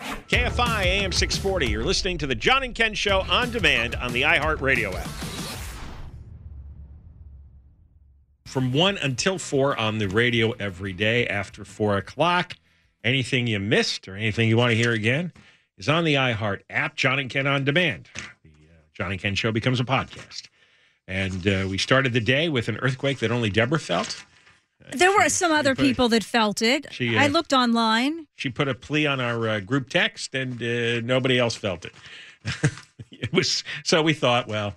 KFI AM 640. You're listening to the John and Ken Show on demand on the iHeartRadio app. From 1 until 4 on the radio every day after 4 o'clock. Anything you missed or anything you want to hear again is on the iHeart app, John and Ken on demand. The uh, John and Ken Show becomes a podcast. And uh, we started the day with an earthquake that only Deborah felt. There were some other it- people that felt it. She, uh, I looked online. She put a plea on our uh, group text, and uh, nobody else felt it. it was so we thought, well,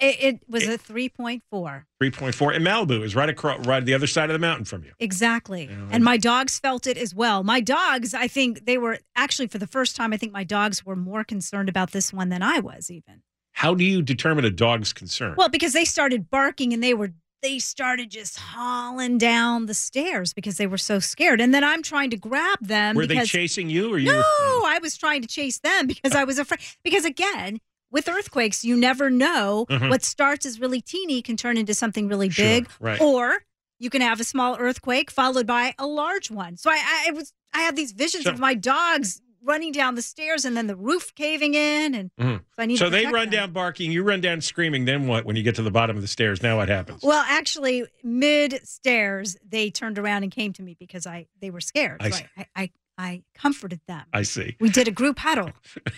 It, it was a 3.4. three point four and Malibu is right across, right the other side of the mountain from you. Exactly. And my dogs felt it as well. My dogs, I think they were actually for the first time, I think my dogs were more concerned about this one than I was even. How do you determine a dog's concern? Well, because they started barking and they were they started just hauling down the stairs because they were so scared. And then I'm trying to grab them. were they because, chasing you, or you? No, were, I was trying to chase them because I was afraid. Because again, with earthquakes, you never know Mhm. what starts as really teeny can turn into something really Sure, big, right. or you can have a small earthquake followed by a large one. So I, I, I was I had these visions So- of my dogs running down the stairs and then the roof caving in, and Mhm. so So they run them. down barking, you run down screaming. Then what? When you get to the bottom of the stairs, now what happens? Well, actually, mid stairs, they turned around and came to me because I they were scared. I So. I, I, I comforted them. I see. We did a group huddle.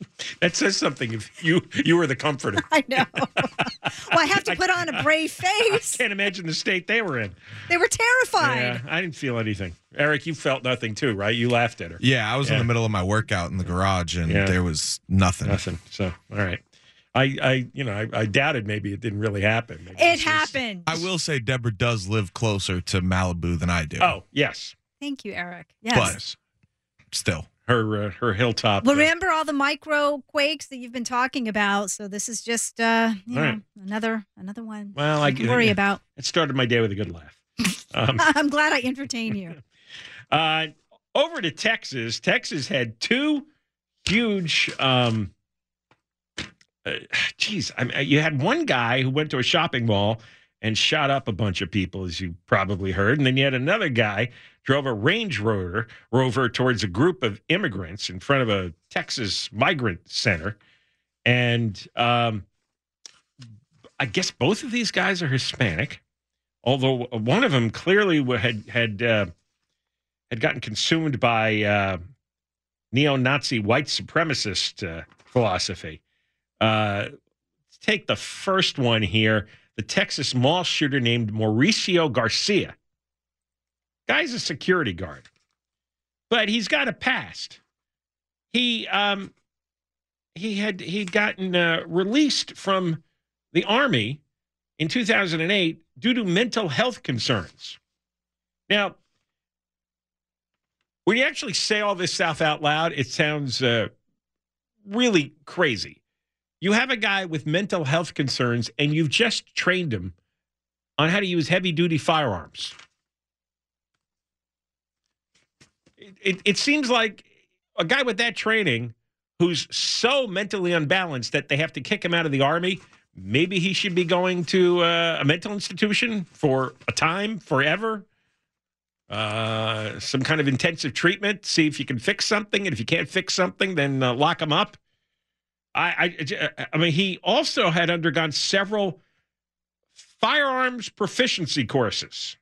That says something. If you you were the comforter, I know. well, I have to put on a brave face. I can't imagine the state they were in. They were terrified. Yeah, I didn't feel anything. Eric, you felt nothing too, right? You laughed at her. Yeah, I was Yeah. in the middle of my workout in the garage, and Yeah. there was nothing. Nothing. So, all right. I, I, you know, I, I doubted maybe it didn't really happen. Maybe It was just- happened. I will say Deborah does live closer to Malibu than I do. Oh, yes. Thank you, Eric. Yes. but still, Her, uh, her hilltop. uh, Remember all the micro quakes that you've been talking about. So this is just uh, you know, right. another another one. Well, I can worry yeah. about. It started my day with a good laugh. Um, I'm glad I entertain you. uh, over to Texas. Texas had two huge. Um, uh, geez, I mean, you had one guy who went to a shopping mall and shot up a bunch of people, as you probably heard, and then you had another guy drove a Range Rover Rover towards a group of immigrants in front of a Texas migrant center, and um, I guess both of these guys are Hispanic, although one of them clearly had had uh, had gotten consumed by uh, neo-Nazi white supremacist uh, philosophy. Uh, take the first one here: the Texas mall shooter named Mauricio Garcia. Guy's a security guard, but he's got a past. He um, he had he'd gotten uh, released from the army in 2008 due to mental health concerns. Now, when you actually say all this stuff out loud, it sounds uh, really crazy. You have a guy with mental health concerns, and you've just trained him on how to use heavy duty firearms. It, it, it seems like a guy with that training who's so mentally unbalanced that they have to kick him out of the army. Maybe he should be going to uh, a mental institution for a time, forever. Uh, some kind of intensive treatment. See if you can fix something, and if you can't fix something, then uh, lock him up. I, I, I mean, he also had undergone several firearms proficiency courses.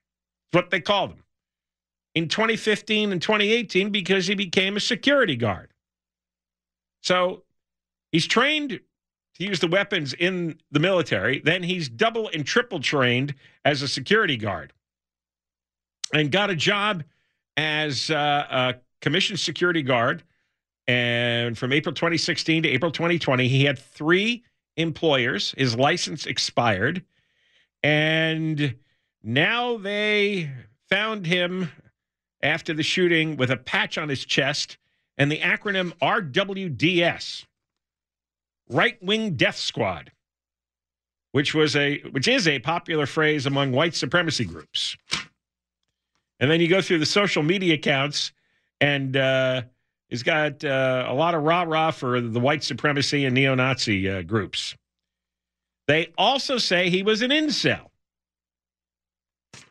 What they call them in 2015 and 2018 because he became a security guard. So he's trained to use the weapons in the military. Then he's double and triple trained as a security guard and got a job as uh, a commissioned security guard. And from April 2016 to April 2020, he had three employers. His license expired. And now they found him after the shooting with a patch on his chest and the acronym RWDS, Right Wing Death Squad, which was a which is a popular phrase among white supremacy groups. And then you go through the social media accounts, and uh, he's got uh, a lot of rah rah for the white supremacy and neo Nazi uh, groups. They also say he was an incel. If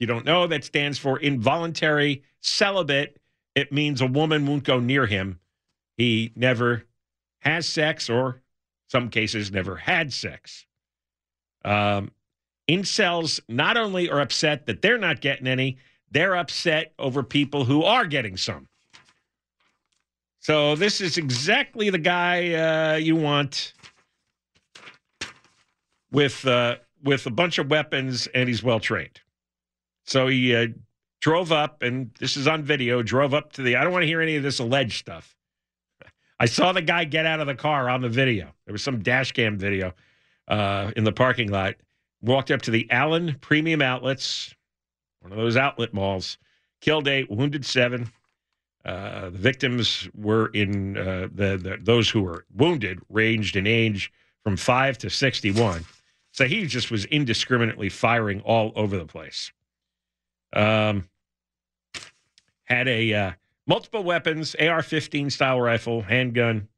you don't know, that stands for involuntary celibate it means a woman won't go near him. He never has sex, or some cases never had sex. Um, incels not only are upset that they're not getting any, they're upset over people who are getting some. So this is exactly the guy uh, you want with uh, with a bunch of weapons, and he's well trained. So he uh, drove up, and this is on video, drove up to the, I don't want to hear any of this alleged stuff. I saw the guy get out of the car on the video. There was some dash cam video uh, in the parking lot. Walked up to the Allen Premium Outlets, one of those outlet malls, killed eight, wounded seven. Uh, the victims were in uh, the, the those who were wounded ranged in age from five to sixty-one. So he just was indiscriminately firing all over the place. Um, had a uh, multiple weapons, AR-15 style rifle, handgun,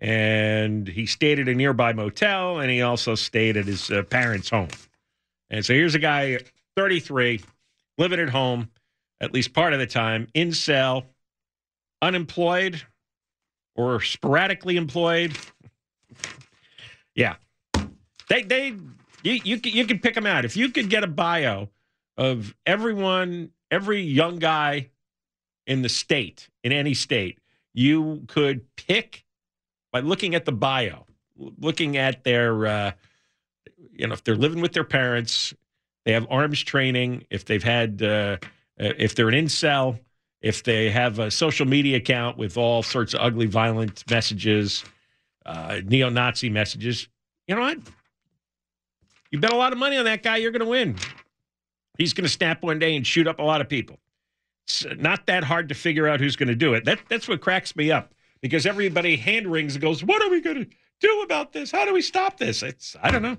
and he stayed at a nearby motel, and he also stayed at his uh, parents' home. And so here's a guy, 33, living at home at least part of the time, incel, unemployed or sporadically employed. yeah, they they you you you could pick them out if you could get a bio of everyone, every young guy in the state, in any state, you could pick by looking at the bio, looking at their, uh, you know, if they're living with their parents, they have arms training, if they've had, uh, if they're an incel, if they have a social media account with all sorts of ugly, violent messages, uh, neo Nazi messages, you know what? You bet a lot of money on that guy, you're going to win. He's going to snap one day and shoot up a lot of people. It's not that hard to figure out who's going to do it. That, that's what cracks me up because everybody hand wrings and goes, What are we going to do about this? How do we stop this? It's, I don't know.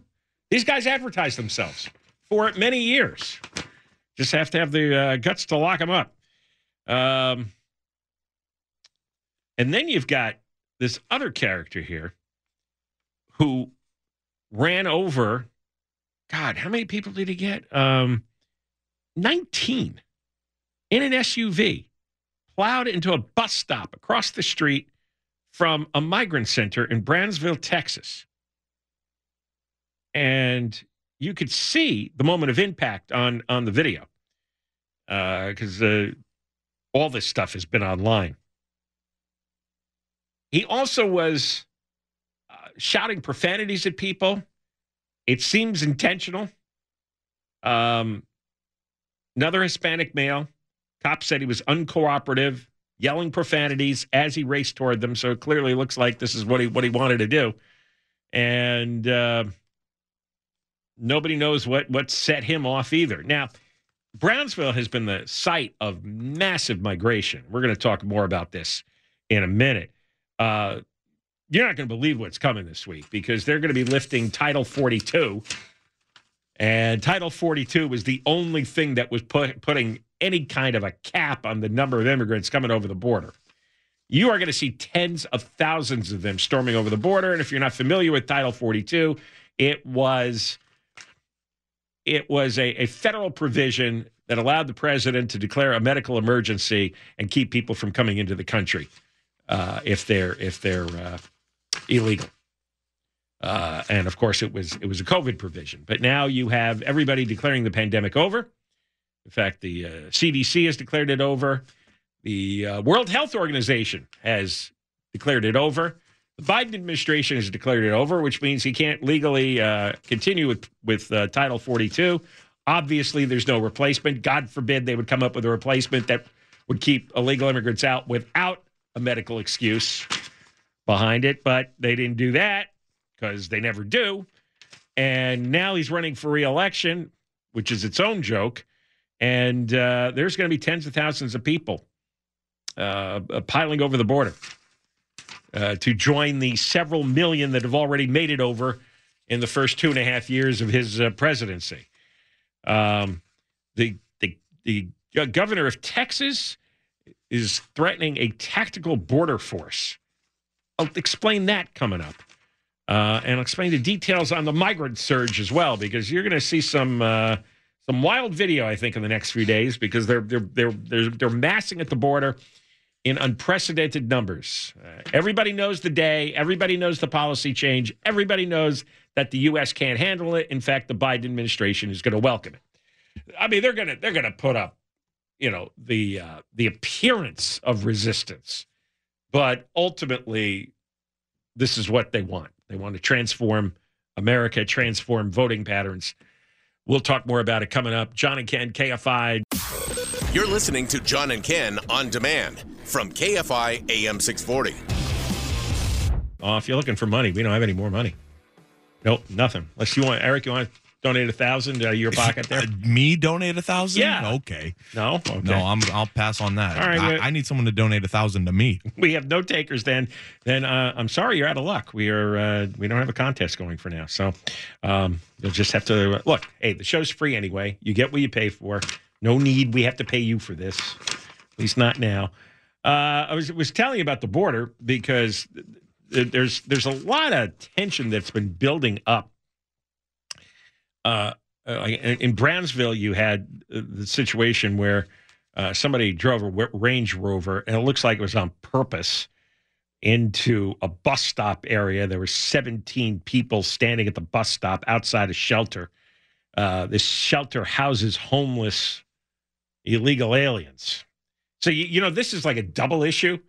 These guys advertise themselves for many years. Just have to have the uh, guts to lock them up. Um, and then you've got this other character here who ran over, God, how many people did he get? Um, 19 in an SUV, plowed into a bus stop across the street from a migrant center in Brownsville, Texas. And you could see the moment of impact on, on the video because uh, uh, all this stuff has been online. He also was uh, shouting profanities at people. It seems intentional. Um, Another Hispanic male. Cop said he was uncooperative, yelling profanities as he raced toward them. So it clearly looks like this is what he what he wanted to do. And uh, nobody knows what what set him off either. Now, Brownsville has been the site of massive migration. We're going to talk more about this in a minute. Uh, you're not going to believe what's coming this week because they're going to be lifting Title 42. And Title 42 was the only thing that was put, putting any kind of a cap on the number of immigrants coming over the border. You are going to see tens of thousands of them storming over the border. And if you're not familiar with Title 42, it was it was a, a federal provision that allowed the president to declare a medical emergency and keep people from coming into the country uh, if they're if they're uh, illegal. Uh, and of course, it was it was a COVID provision. But now you have everybody declaring the pandemic over. In fact, the uh, CDC has declared it over. The uh, World Health Organization has declared it over. The Biden administration has declared it over, which means he can't legally uh, continue with with uh, Title 42. Obviously, there's no replacement. God forbid they would come up with a replacement that would keep illegal immigrants out without a medical excuse behind it. But they didn't do that because they never do. And now he's running for reelection, which is its own joke. And uh, there's going to be tens of thousands of people uh, piling over the border uh, to join the several million that have already made it over in the first two and a half years of his uh, presidency. Um, the, the, the governor of Texas is threatening a tactical border force. I'll explain that coming up. Uh, and I'll explain the details on the migrant surge as well, because you're going to see some uh, some wild video, I think, in the next few days, because they're they're they're they're, they're massing at the border in unprecedented numbers. Uh, everybody knows the day. Everybody knows the policy change. Everybody knows that the U.S. can't handle it. In fact, the Biden administration is going to welcome it. I mean, they're going to they're going to put up, you know, the uh, the appearance of resistance, but ultimately, this is what they want. They want to transform America, transform voting patterns. We'll talk more about it coming up. John and Ken, KFI. You're listening to John and Ken on demand from KFI AM 640. Oh, if you're looking for money, we don't have any more money. Nope, nothing. Unless you want, Eric, you want to donate a thousand out of your pocket there? Me donate a thousand? Yeah. Okay. No, okay. No, I'm. I'll pass on that. All right, I, I need someone to donate a thousand to me. we have no takers. Then, then uh, I'm sorry, you're out of luck. We are. Uh, we don't have a contest going for now, so um, you'll just have to look. Hey, the show's free anyway. You get what you pay for. No need. We have to pay you for this. At least not now. Uh, I was was telling you about the border because there's there's a lot of tension that's been building up. Uh, uh, in Brownsville, you had the situation where uh, somebody drove a Range Rover, and it looks like it was on purpose into a bus stop area. There were 17 people standing at the bus stop outside a shelter. Uh, this shelter houses homeless illegal aliens. So you, you know this is like a double issue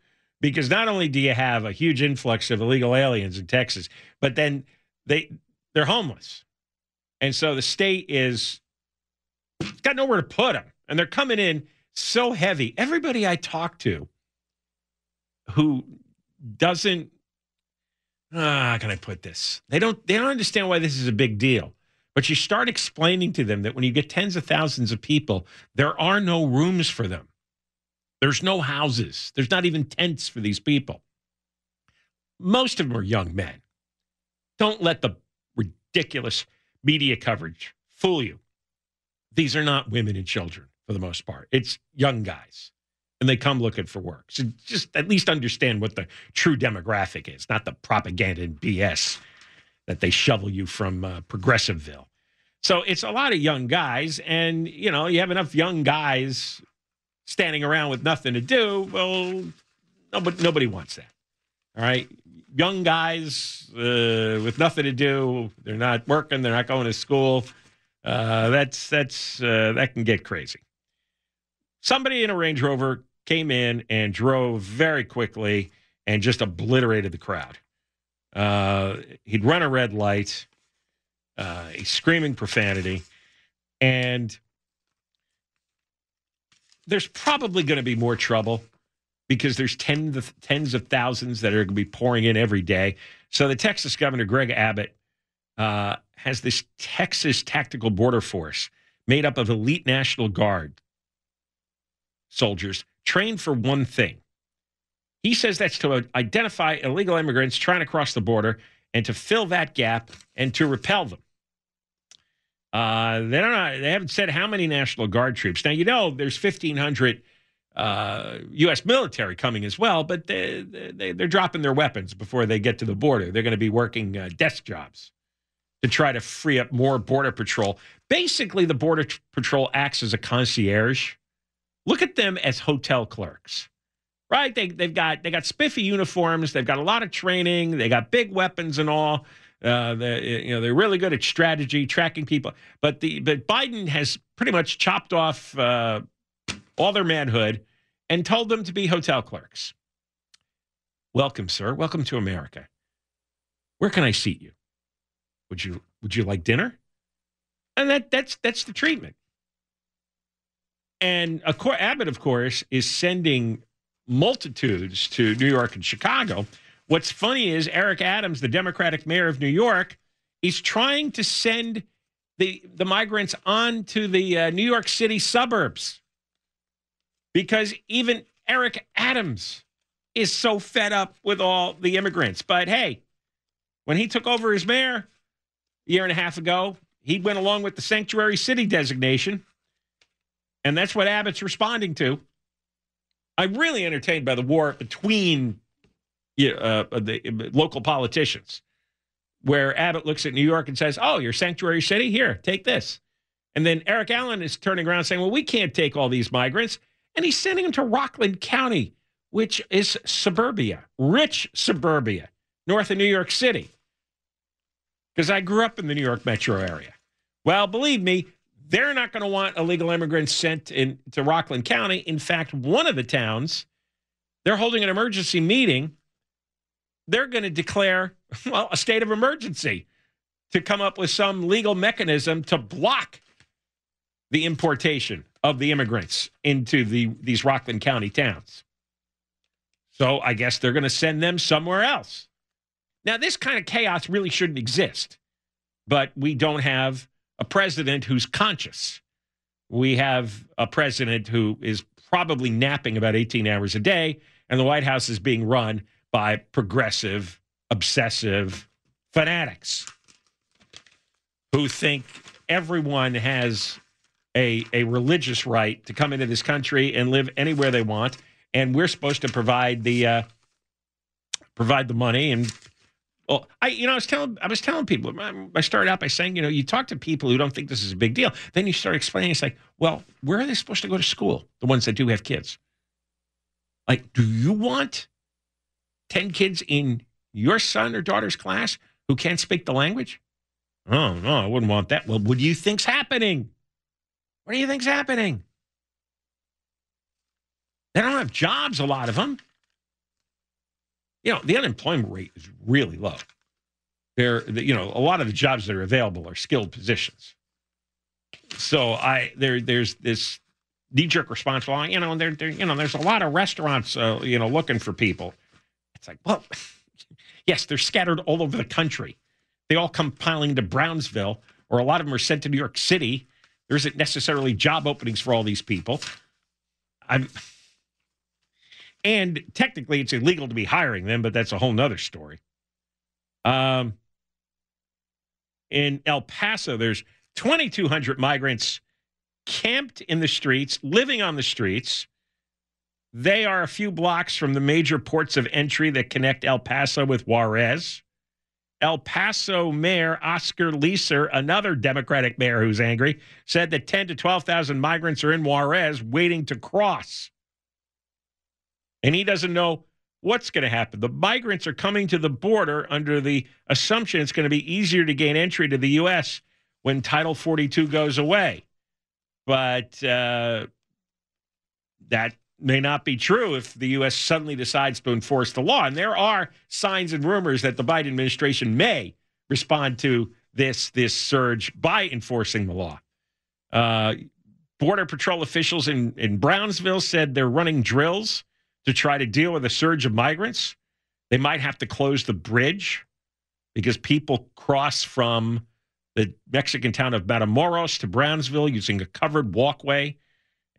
because not only do you have a huge influx of illegal aliens in Texas, but then they they're homeless, and so the state is got nowhere to put them, and they're coming in so heavy. Everybody I talk to who doesn't ah, how can I put this? They don't they don't understand why this is a big deal. But you start explaining to them that when you get tens of thousands of people, there are no rooms for them. There's no houses. There's not even tents for these people. Most of them are young men. Don't let the ridiculous media coverage fool you. These are not women and children for the most part. It's young guys, and they come looking for work. So just at least understand what the true demographic is, not the propaganda and BS that they shovel you from uh, Progressiveville. So it's a lot of young guys, and you know you have enough young guys standing around with nothing to do. Well, nobody nobody wants that. All right, young guys uh, with nothing to do. They're not working. They're not going to school. Uh, that's that's uh, that can get crazy. Somebody in a Range Rover came in and drove very quickly and just obliterated the crowd. Uh, he'd run a red light. Uh, he's screaming profanity, and there's probably going to be more trouble because there's tens of, tens of thousands that are going to be pouring in every day. So the Texas Governor Greg Abbott uh, has this Texas Tactical Border Force made up of elite National Guard soldiers trained for one thing. He says that's to identify illegal immigrants trying to cross the border and to fill that gap and to repel them. Uh, they don't. They haven't said how many National Guard troops. Now you know there's 1,500 uh, U.S. military coming as well, but they, they, they're dropping their weapons before they get to the border. They're going to be working uh, desk jobs to try to free up more border patrol. Basically, the border t- patrol acts as a concierge. Look at them as hotel clerks, right? They they've got they got spiffy uniforms. They've got a lot of training. They got big weapons and all. Uh, they, you know they're really good at strategy, tracking people. But the but Biden has pretty much chopped off uh, all their manhood and told them to be hotel clerks. Welcome, sir. Welcome to America. Where can I seat you? Would you would you like dinner? And that that's that's the treatment. And of course, Abbott, of course, is sending multitudes to New York and Chicago. What's funny is Eric Adams, the Democratic mayor of New York, is trying to send the the migrants on to the uh, New York City suburbs because even Eric Adams is so fed up with all the immigrants. But hey, when he took over as mayor, a year and a half ago. He went along with the sanctuary city designation. And that's what Abbott's responding to. I'm really entertained by the war between uh, the local politicians, where Abbott looks at New York and says, Oh, your sanctuary city? Here, take this. And then Eric Allen is turning around saying, Well, we can't take all these migrants. And he's sending them to Rockland County, which is suburbia, rich suburbia, north of New York City because I grew up in the New York metro area. Well, believe me, they're not going to want illegal immigrants sent in to Rockland County. In fact, one of the towns, they're holding an emergency meeting. They're going to declare, well, a state of emergency to come up with some legal mechanism to block the importation of the immigrants into the these Rockland County towns. So I guess they're going to send them somewhere else. Now, this kind of chaos really shouldn't exist, but we don't have a president who's conscious. We have a president who is probably napping about 18 hours a day, and the White House is being run by progressive, obsessive fanatics who think everyone has a, a religious right to come into this country and live anywhere they want, and we're supposed to provide the uh, provide the money and well, I, you know, I was telling, I was telling people. I started out by saying, you know, you talk to people who don't think this is a big deal. Then you start explaining. It's like, well, where are they supposed to go to school? The ones that do have kids. Like, do you want ten kids in your son or daughter's class who can't speak the language? Oh no, I wouldn't want that. Well, what do you think's happening? What do you think's happening? They don't have jobs. A lot of them you know, the unemployment rate is really low. There, you know, a lot of the jobs that are available are skilled positions. So I there there's this knee jerk response. Well, you know, there, there you know, there's a lot of restaurants, uh, you know, looking for people. It's like, well, yes, they're scattered all over the country. They all come piling to Brownsville, or a lot of them are sent to New York City. There isn't necessarily job openings for all these people. I'm and technically, it's illegal to be hiring them, but that's a whole nother story. Um, in El Paso, there's 2,200 migrants camped in the streets, living on the streets. They are a few blocks from the major ports of entry that connect El Paso with Juarez. El Paso Mayor Oscar Leeser, another Democratic mayor who's angry, said that 10 to 12,000 migrants are in Juarez waiting to cross and he doesn't know what's going to happen. The migrants are coming to the border under the assumption it's going to be easier to gain entry to the U.S. when Title 42 goes away. But uh, that may not be true if the U.S. suddenly decides to enforce the law. And there are signs and rumors that the Biden administration may respond to this this surge by enforcing the law. Uh, Border Patrol officials in, in Brownsville said they're running drills to try to deal with a surge of migrants. They might have to close the bridge because people cross from the Mexican town of Matamoros to Brownsville using a covered walkway.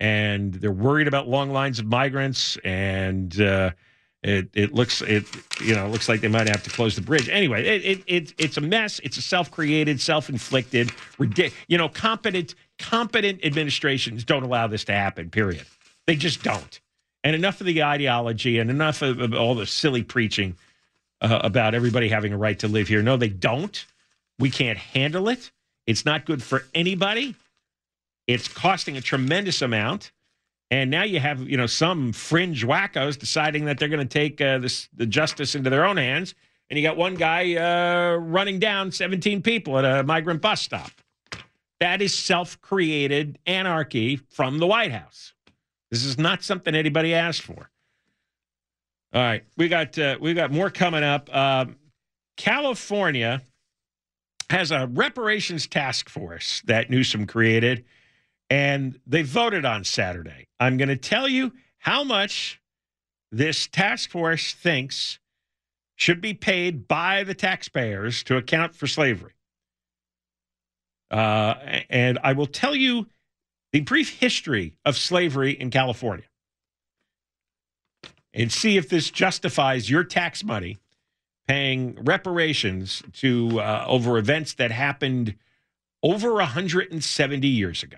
And they're worried about long lines of migrants. And uh, it, it looks it you know looks like they might have to close the bridge anyway. It, it, it it's a mess. It's a self-created, self-inflicted. You know, competent competent administrations don't allow this to happen. Period. They just don't. And enough of the ideology and enough of, of all the silly preaching uh, about everybody having a right to live here. No, they don't. We can't handle it. It's not good for anybody. It's costing a tremendous amount. And now you have, you know, some fringe wackos deciding that they're going to take uh, this, the justice into their own hands. And you got one guy uh, running down 17 people at a migrant bus stop. That is self created anarchy from the White House. This is not something anybody asked for. All right, we got uh, we got more coming up. Um, California has a reparations task force that Newsom created, and they voted on Saturday. I'm going to tell you how much this task force thinks should be paid by the taxpayers to account for slavery. Uh, and I will tell you the brief history of slavery in California and see if this justifies your tax money paying reparations to uh, over events that happened over 170 years ago.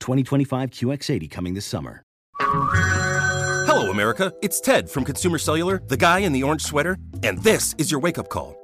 2025 QX80 coming this summer. Hello, America. It's Ted from Consumer Cellular, the guy in the orange sweater, and this is your wake-up call.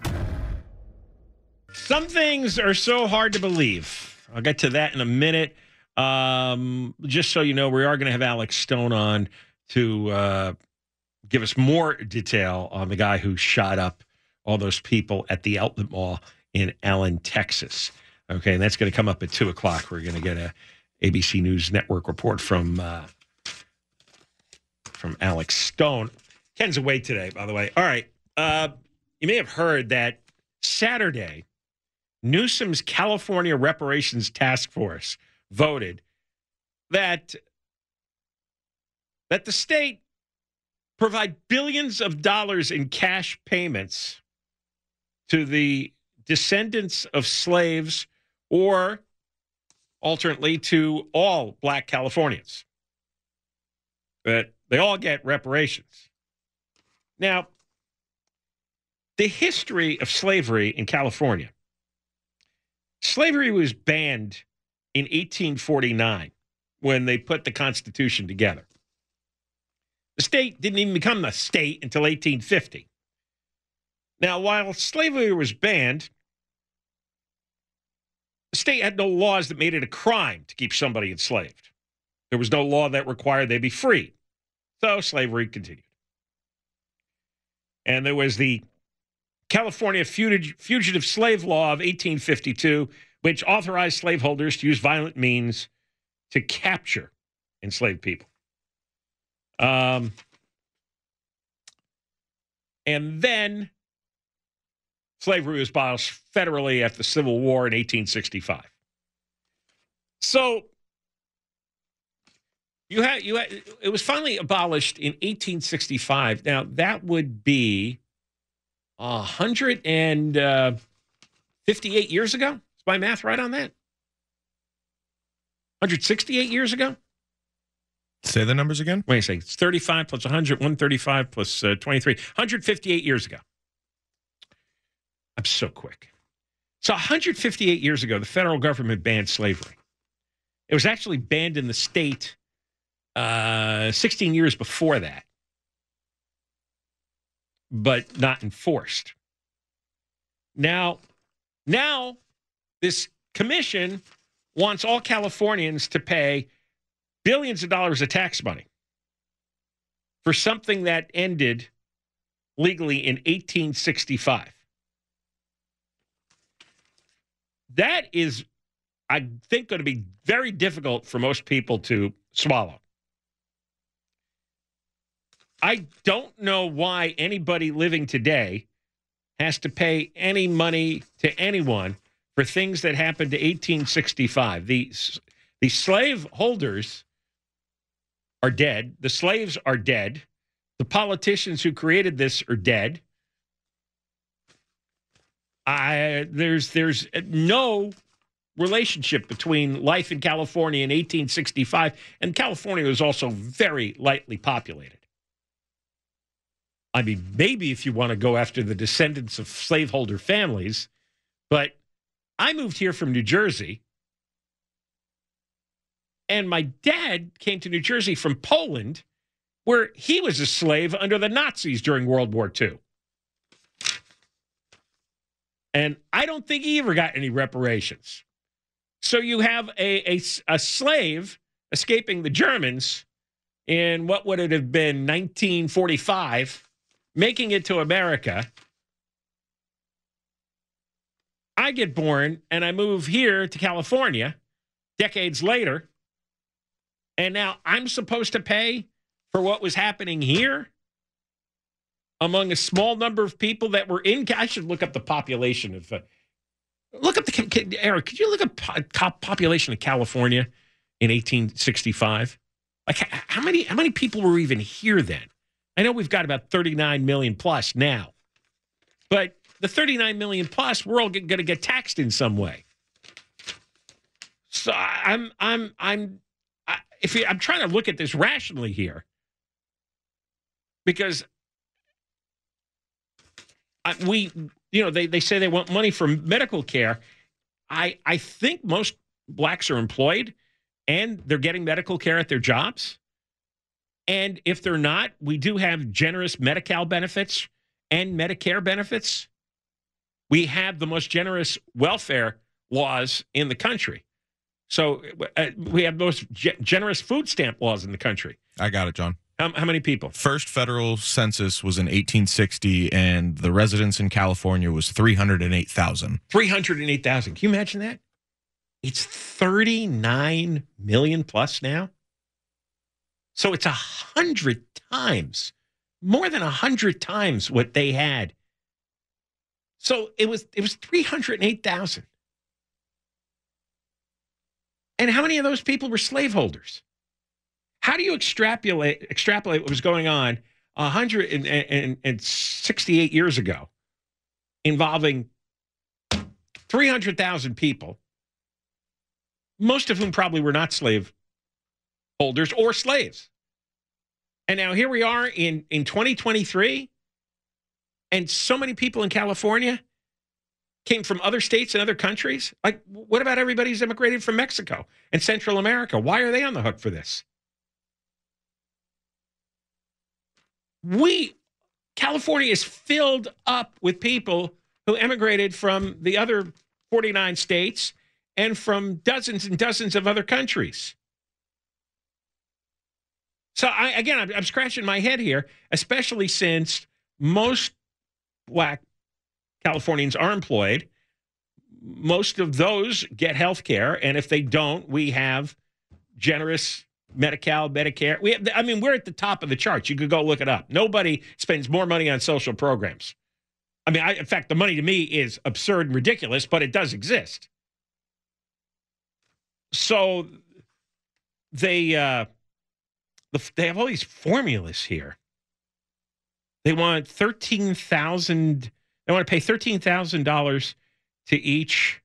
Some things are so hard to believe. I'll get to that in a minute. Um, just so you know, we are going to have Alex Stone on to uh, give us more detail on the guy who shot up all those people at the Outlet Mall in Allen, Texas. Okay, and that's going to come up at two o'clock. We're going to get a ABC News Network report from uh, from Alex Stone. Ken's away today, by the way. All right, uh, you may have heard that Saturday Newsom's California Reparations Task Force voted that that the state provide billions of dollars in cash payments to the descendants of slaves or alternately to all black Californians. That they all get reparations. Now, the history of slavery in California slavery was banned in 1849 when they put the Constitution together. The state didn't even become a state until 1850. Now, while slavery was banned, the state had no laws that made it a crime to keep somebody enslaved. There was no law that required they be free. So slavery continued. And there was the California Fugitive Slave Law of 1852, which authorized slaveholders to use violent means to capture enslaved people. Um, and then slavery was abolished federally after the Civil War in 1865. So you had you had it was finally abolished in 1865. Now that would be a hundred and uh, fifty-eight years ago. Is my math right on that? 168 years ago. Say the numbers again. Wait a second. It's 35 plus 100, 135 plus uh, 23. 158 years ago. I'm so quick. So 158 years ago, the federal government banned slavery. It was actually banned in the state uh, 16 years before that, but not enforced. Now, now this commission wants all Californians to pay billions of dollars of tax money for something that ended legally in 1865. That is, I think, going to be very difficult for most people to swallow. I don't know why anybody living today has to pay any money to anyone for things that happened to 1865. The, the slave holders are dead. The slaves are dead. The politicians who created this are dead. I there's there's no relationship between life in California in 1865 and California was also very lightly populated. I mean, maybe if you want to go after the descendants of slaveholder families, but I moved here from New Jersey and my dad came to New Jersey from Poland, where he was a slave under the Nazis during World War II. And I don't think he ever got any reparations. So you have a, a, a slave escaping the Germans in what would it have been 1945, making it to America. I get born and I move here to California decades later and now I'm supposed to pay for what was happening here among a small number of people that were in. I should look up the population of. Uh, look up the Eric. Could you look up population of California in 1865? Like how many how many people were even here then? I know we've got about 39 million plus now, but the 39 million plus, we're all going to get taxed in some way. So I'm I'm I'm if you, I'm trying to look at this rationally here, because I, we, you know, they, they say they want money for medical care. I I think most blacks are employed and they're getting medical care at their jobs. And if they're not, we do have generous Medi-Cal benefits and Medicare benefits. We have the most generous welfare laws in the country. So uh, we have the most ge- generous food stamp laws in the country. I got it, John. How, how, many people? First federal census was in 1860, and the residents in California was 308,000. 308,000. Can you imagine that? It's 39 million plus now. So it's a hundred times, more than a hundred times what they had. So it was it was 308,000. And how many of those people were slaveholders? How do you extrapolate extrapolate what was going on 168 years ago involving 300,000 people most of whom probably were not slave holders or slaves. And now here we are in, in 2023, and so many people in California came from other states and other countries. Like, what about everybody who's immigrated from Mexico and Central America? Why are they on the hook for this? We, California is filled up with people who emigrated from the other 49 states and from dozens and dozens of other countries. So I again, I'm, I'm scratching my head here, especially since most black Californians are employed. Most of those get health care, and if they don't, we have generous Medi-Cal, Medicare. We have, I mean, we're at the top of the charts. You could go look it up. Nobody spends more money on social programs. I mean, I, in fact, the money to me is absurd and ridiculous, but it does exist. So they uh, they have all these formulas here. They want thirteen thousand. They want to pay thirteen thousand dollars to each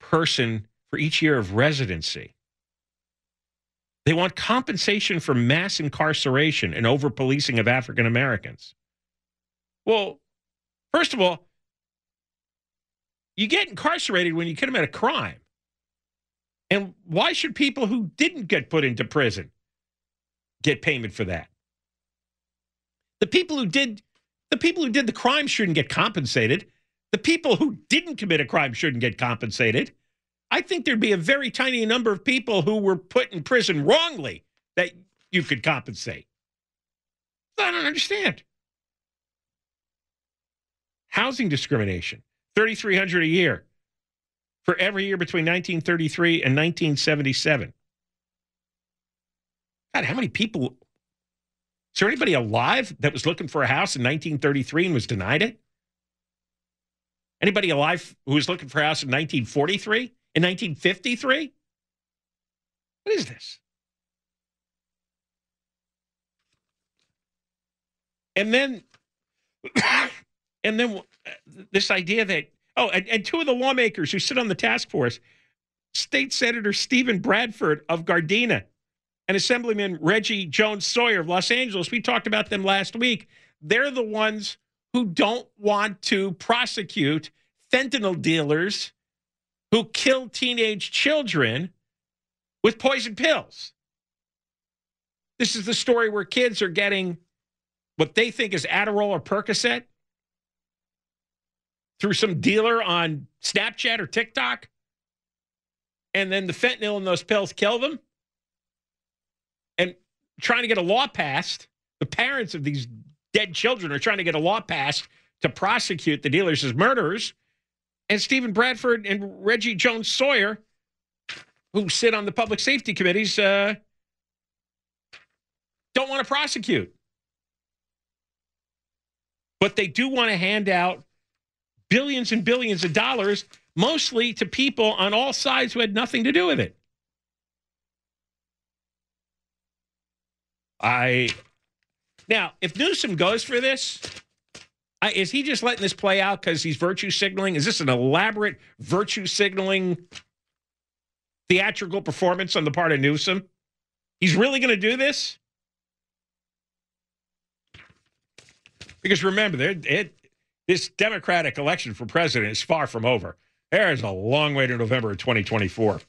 person for each year of residency. They want compensation for mass incarceration and over policing of African Americans. Well, first of all, you get incarcerated when you commit a crime. And why should people who didn't get put into prison get payment for that? The people who did the people who did the crime shouldn't get compensated. The people who didn't commit a crime shouldn't get compensated. I think there'd be a very tiny number of people who were put in prison wrongly that you could compensate. I don't understand. Housing discrimination, 3300 a year for every year between 1933 and 1977. God, how many people? Is there anybody alive that was looking for a house in 1933 and was denied it? Anybody alive who was looking for a house in 1943? In 1953? What is this? And then, and then uh, this idea that Oh, and, and two of the lawmakers who sit on the task force State Senator Stephen Bradford of Gardena and Assemblyman Reggie Jones Sawyer of Los Angeles. We talked about them last week. They're the ones who don't want to prosecute fentanyl dealers who kill teenage children with poison pills. This is the story where kids are getting what they think is Adderall or Percocet through some dealer on Snapchat or TikTok, and then the fentanyl in those pills kill them, and trying to get a law passed, the parents of these dead children are trying to get a law passed to prosecute the dealers as murderers. And Stephen Bradford and Reggie Jones Sawyer, who sit on the public safety committees, uh, don't want to prosecute. But they do want to hand out billions and billions of dollars, mostly to people on all sides who had nothing to do with it. I now, if Newsom goes for this, I, is he just letting this play out because he's virtue signaling? Is this an elaborate virtue signaling theatrical performance on the part of Newsom? He's really going to do this? Because remember, it, this Democratic election for president is far from over. There is a long way to November of 2024.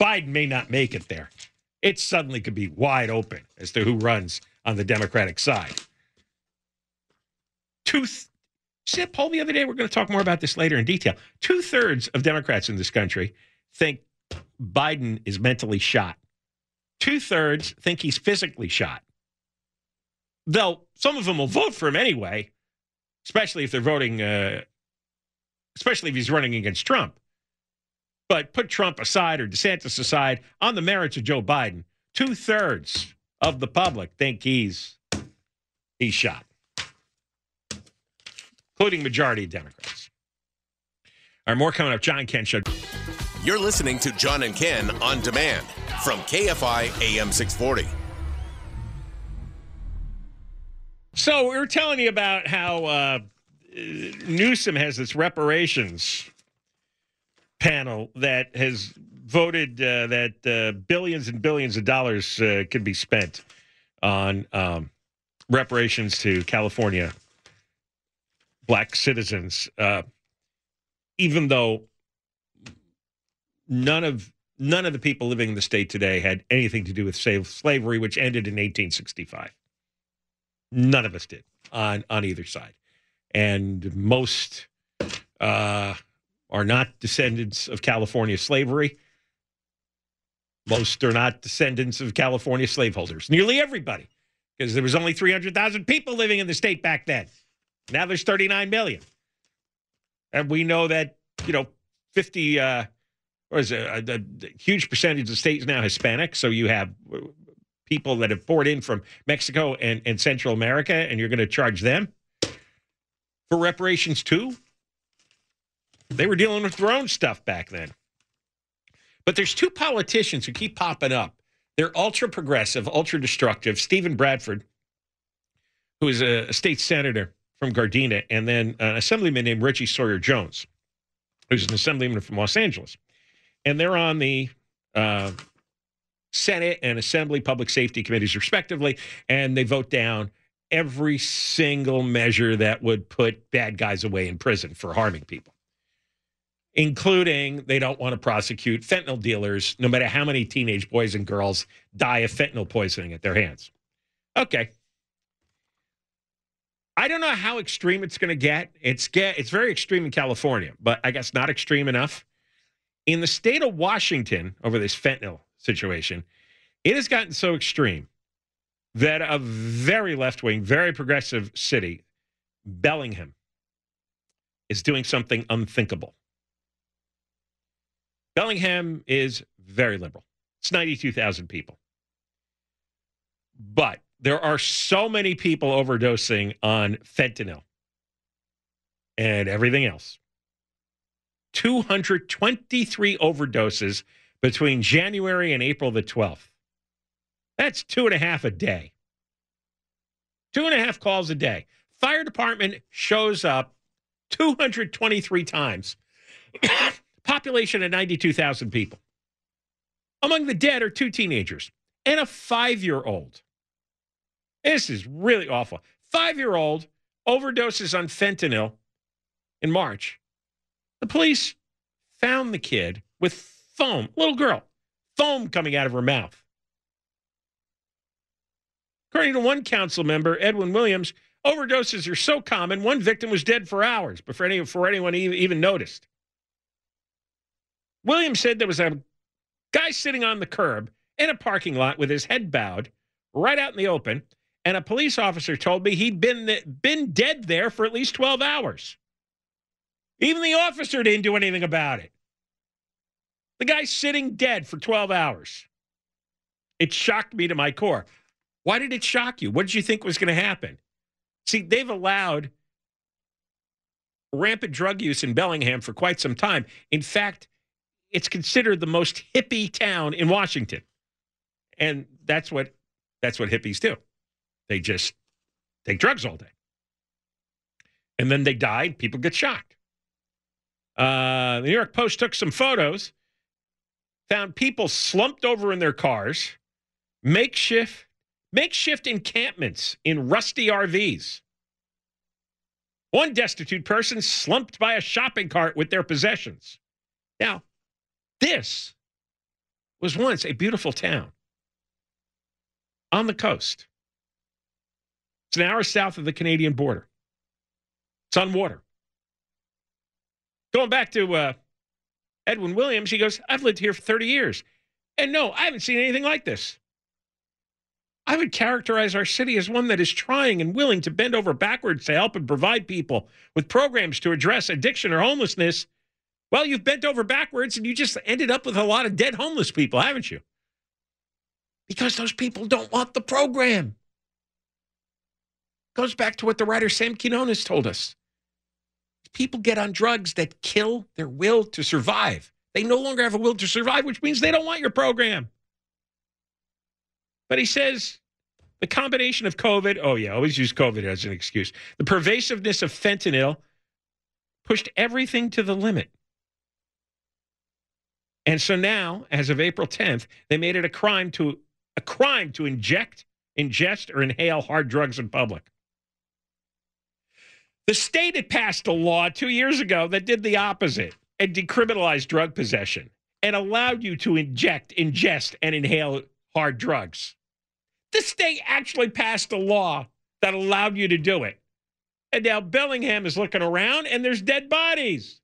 Biden may not make it there. It suddenly could be wide open as to who runs on the Democratic side. Two, see a poll the other day. We're going to talk more about this later in detail. Two thirds of Democrats in this country think Biden is mentally shot. Two thirds think he's physically shot. Though some of them will vote for him anyway, especially if they're voting, uh, especially if he's running against Trump. But put Trump aside or DeSantis aside on the merits of Joe Biden. Two thirds of the public think he's he's shot, including majority of Democrats. All right, more coming up. John Ken Show. You're listening to John and Ken on demand from KFI AM 640. So we were telling you about how uh, Newsom has this reparations panel that has voted uh, that uh, billions and billions of dollars uh, could be spent on um, reparations to California black citizens, uh, even though none of none of the people living in the state today had anything to do with slave slavery, which ended in 1865. None of us did on on either side, and most uh, are not descendants of California slavery. Most are not descendants of California slaveholders. Nearly everybody, because there was only 300,000 people living in the state back then. Now there's 39 million. And we know that, you know, 50, uh, or is a, a, a huge percentage of the state is now Hispanic. So you have uh, people that have poured in from Mexico and, and Central America, and you're going to charge them for reparations too? They were dealing with their own stuff back then. But there's two politicians who keep popping up. They're ultra progressive, ultra destructive. Stephen Bradford, who is a, state senator from Gardena, and then an assemblyman named Reggie Sawyer Jones, who's an assemblyman from Los Angeles. And they're on the uh, Senate and Assembly Public Safety Committees, respectively, and they vote down every single measure that would put bad guys away in prison for harming people including they don't want to prosecute fentanyl dealers, no matter how many teenage boys and girls die of fentanyl poisoning at their hands. Okay. I don't know how extreme it's going to get. It's get it's very extreme in California, but I guess not extreme enough. In the state of Washington over this fentanyl situation, it has gotten so extreme that a very left-wing, very progressive city, Bellingham, is doing something unthinkable. Bellingham is very liberal. It's 92,000 people. But there are so many people overdosing on fentanyl and everything else. 223 overdoses between January and April the 12th. That's two and a half a day. Two and a half calls a day. Fire department shows up 223 times population of 92,000 people. Among the dead are two teenagers and a five year old. This is really awful. Five year old overdoses on fentanyl in March. The police found the kid with foam, little girl, foam coming out of her mouth. According to one council member, Edwin Williams, overdoses are so common, one victim was dead for hours before, any, before anyone even noticed. Williams said there was a guy sitting on the curb in a parking lot with his head bowed, right out in the open, and a police officer told me he'd been been dead there for at least 12 hours. Even the officer didn't do anything about it. The guy's sitting dead for 12 hours. It shocked me to my core. Why did it shock you? What did you think was going to happen? See, they've allowed rampant drug use in Bellingham for quite some time. In fact, it's considered the most hippie town in Washington. And that's what that's what hippies do. They just take drugs all day. And then they die, people get shocked. Uh, the New York Post took some photos, found people slumped over in their cars, makeshift makeshift encampments in rusty RVs. One destitute person slumped by a shopping cart with their possessions. Now, this was once a beautiful town on the coast. It's an hour south of the Canadian border. It's on water. Going back to uh, Edwin Williams, he goes, I've lived here for 30 years. And no, I haven't seen anything like this. I would characterize our city as one that is trying and willing to bend over backwards to help and provide people with programs to address addiction or homelessness well, you've bent over backwards and you just ended up with a lot of dead homeless people, haven't you? Because those people don't want the program. Goes back to what the writer Sam Quinones told us. People get on drugs that kill their will to survive. They no longer have a will to survive, which means they don't want your program. But he says the combination of COVID, oh, yeah, always use COVID as an excuse. The pervasiveness of fentanyl pushed everything to the limit. And so now, as of April 10th, they made it a crime to a crime to inject, ingest, or inhale hard drugs in public. The state had passed a law two years ago that did the opposite and decriminalized drug possession and allowed you to inject, ingest, and inhale hard drugs. The state actually passed a law that allowed you to do it. And now Bellingham is looking around and there's dead bodies.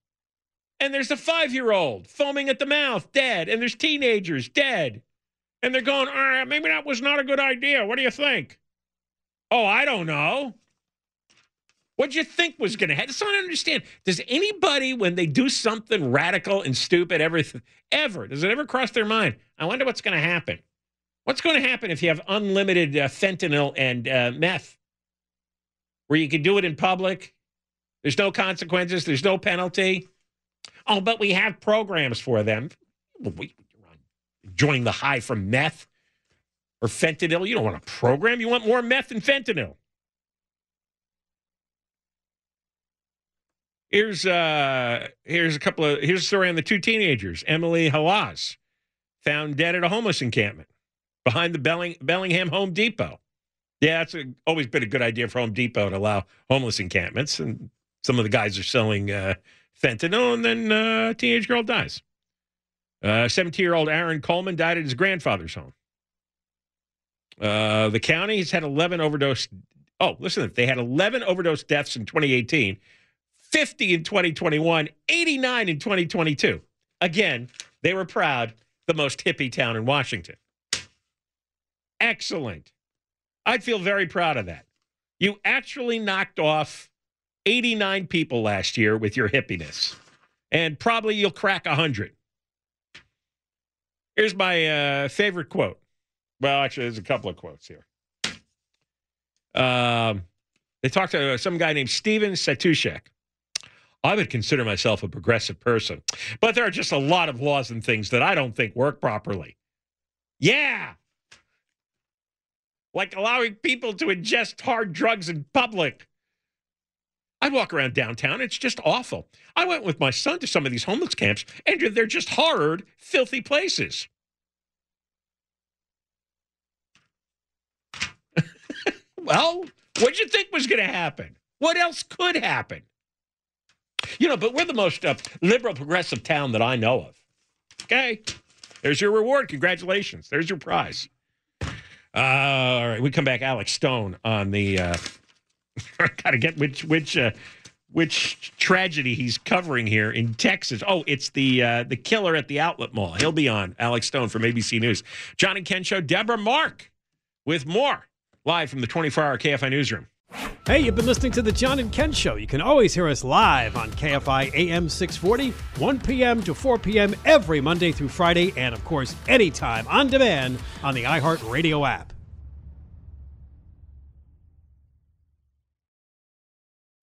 And there's a five year old foaming at the mouth, dead. And there's teenagers, dead. And they're going, all right, maybe that was not a good idea. What do you think? Oh, I don't know. What'd you think was going to happen? So I don't understand. Does anybody, when they do something radical and stupid, ever, ever, does it ever cross their mind? I wonder what's going to happen. What's going to happen if you have unlimited uh, fentanyl and uh, meth, where you can do it in public? There's no consequences. There's no penalty. Oh, but we have programs for them. Enjoying the high from meth or fentanyl. You don't want a program. You want more meth and fentanyl. Here's uh here's a couple of here's a story on the two teenagers, Emily Hawaz, found dead at a homeless encampment behind the Belling, Bellingham Home Depot. Yeah, it's a, always been a good idea for Home Depot to allow homeless encampments, and some of the guys are selling uh, fentanyl, and then uh, a teenage girl dies. 17 uh, year old Aaron Coleman died at his grandfather's home. Uh, the county has had 11 overdose. Oh, listen, they had 11 overdose deaths in 2018, 50 in 2021, 89 in 2022. Again, they were proud, the most hippie town in Washington. Excellent. I'd feel very proud of that. You actually knocked off 89 people last year with your hippiness, and probably you'll crack 100. Here's my uh, favorite quote. Well, actually, there's a couple of quotes here. Um, they talked to some guy named Steven Satushek. I would consider myself a progressive person, but there are just a lot of laws and things that I don't think work properly. Yeah. Like allowing people to ingest hard drugs in public. I walk around downtown. It's just awful. I went with my son to some of these homeless camps, and they're just horrid, filthy places. well, what'd you think was going to happen? What else could happen? You know, but we're the most uh, liberal, progressive town that I know of. Okay. There's your reward. Congratulations. There's your prize. Uh, all right. We come back. Alex Stone on the. Uh, Got to get which which uh, which tragedy he's covering here in Texas. Oh, it's the uh, the killer at the outlet mall. He'll be on Alex Stone from ABC News. John and Ken show. Deborah Mark with more live from the 24 hour KFI newsroom. Hey, you've been listening to the John and Ken Show. You can always hear us live on KFI AM 640, 1 p.m. to 4 p.m. every Monday through Friday, and of course, anytime on demand on the iHeartRadio app.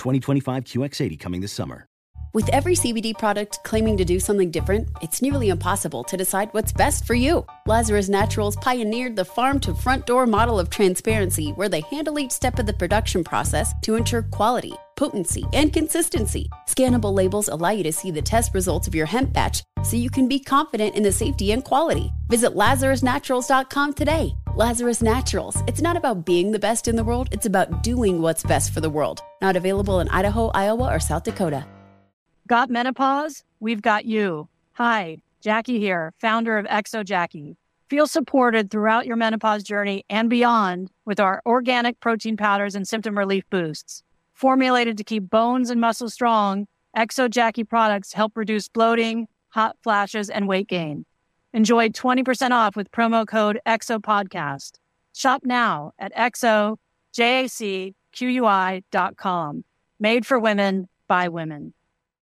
2025 QX80 coming this summer. With every CBD product claiming to do something different, it's nearly impossible to decide what's best for you. Lazarus Naturals pioneered the farm to front door model of transparency where they handle each step of the production process to ensure quality, potency, and consistency. Scannable labels allow you to see the test results of your hemp batch so you can be confident in the safety and quality. Visit LazarusNaturals.com today. Lazarus Naturals. It's not about being the best in the world, it's about doing what's best for the world. Not available in Idaho, Iowa, or South Dakota. Got menopause? We've got you. Hi, Jacqui here, founder of Exo Jacqui. Feel supported throughout your menopause journey and beyond with our organic protein powders and symptom relief boosts. Formulated to keep bones and muscles strong, Exo products help reduce bloating, hot flashes, and weight gain. Enjoy 20% off with promo code EXOPODCAST. Shop now at exojacqui.com. Made for women by women.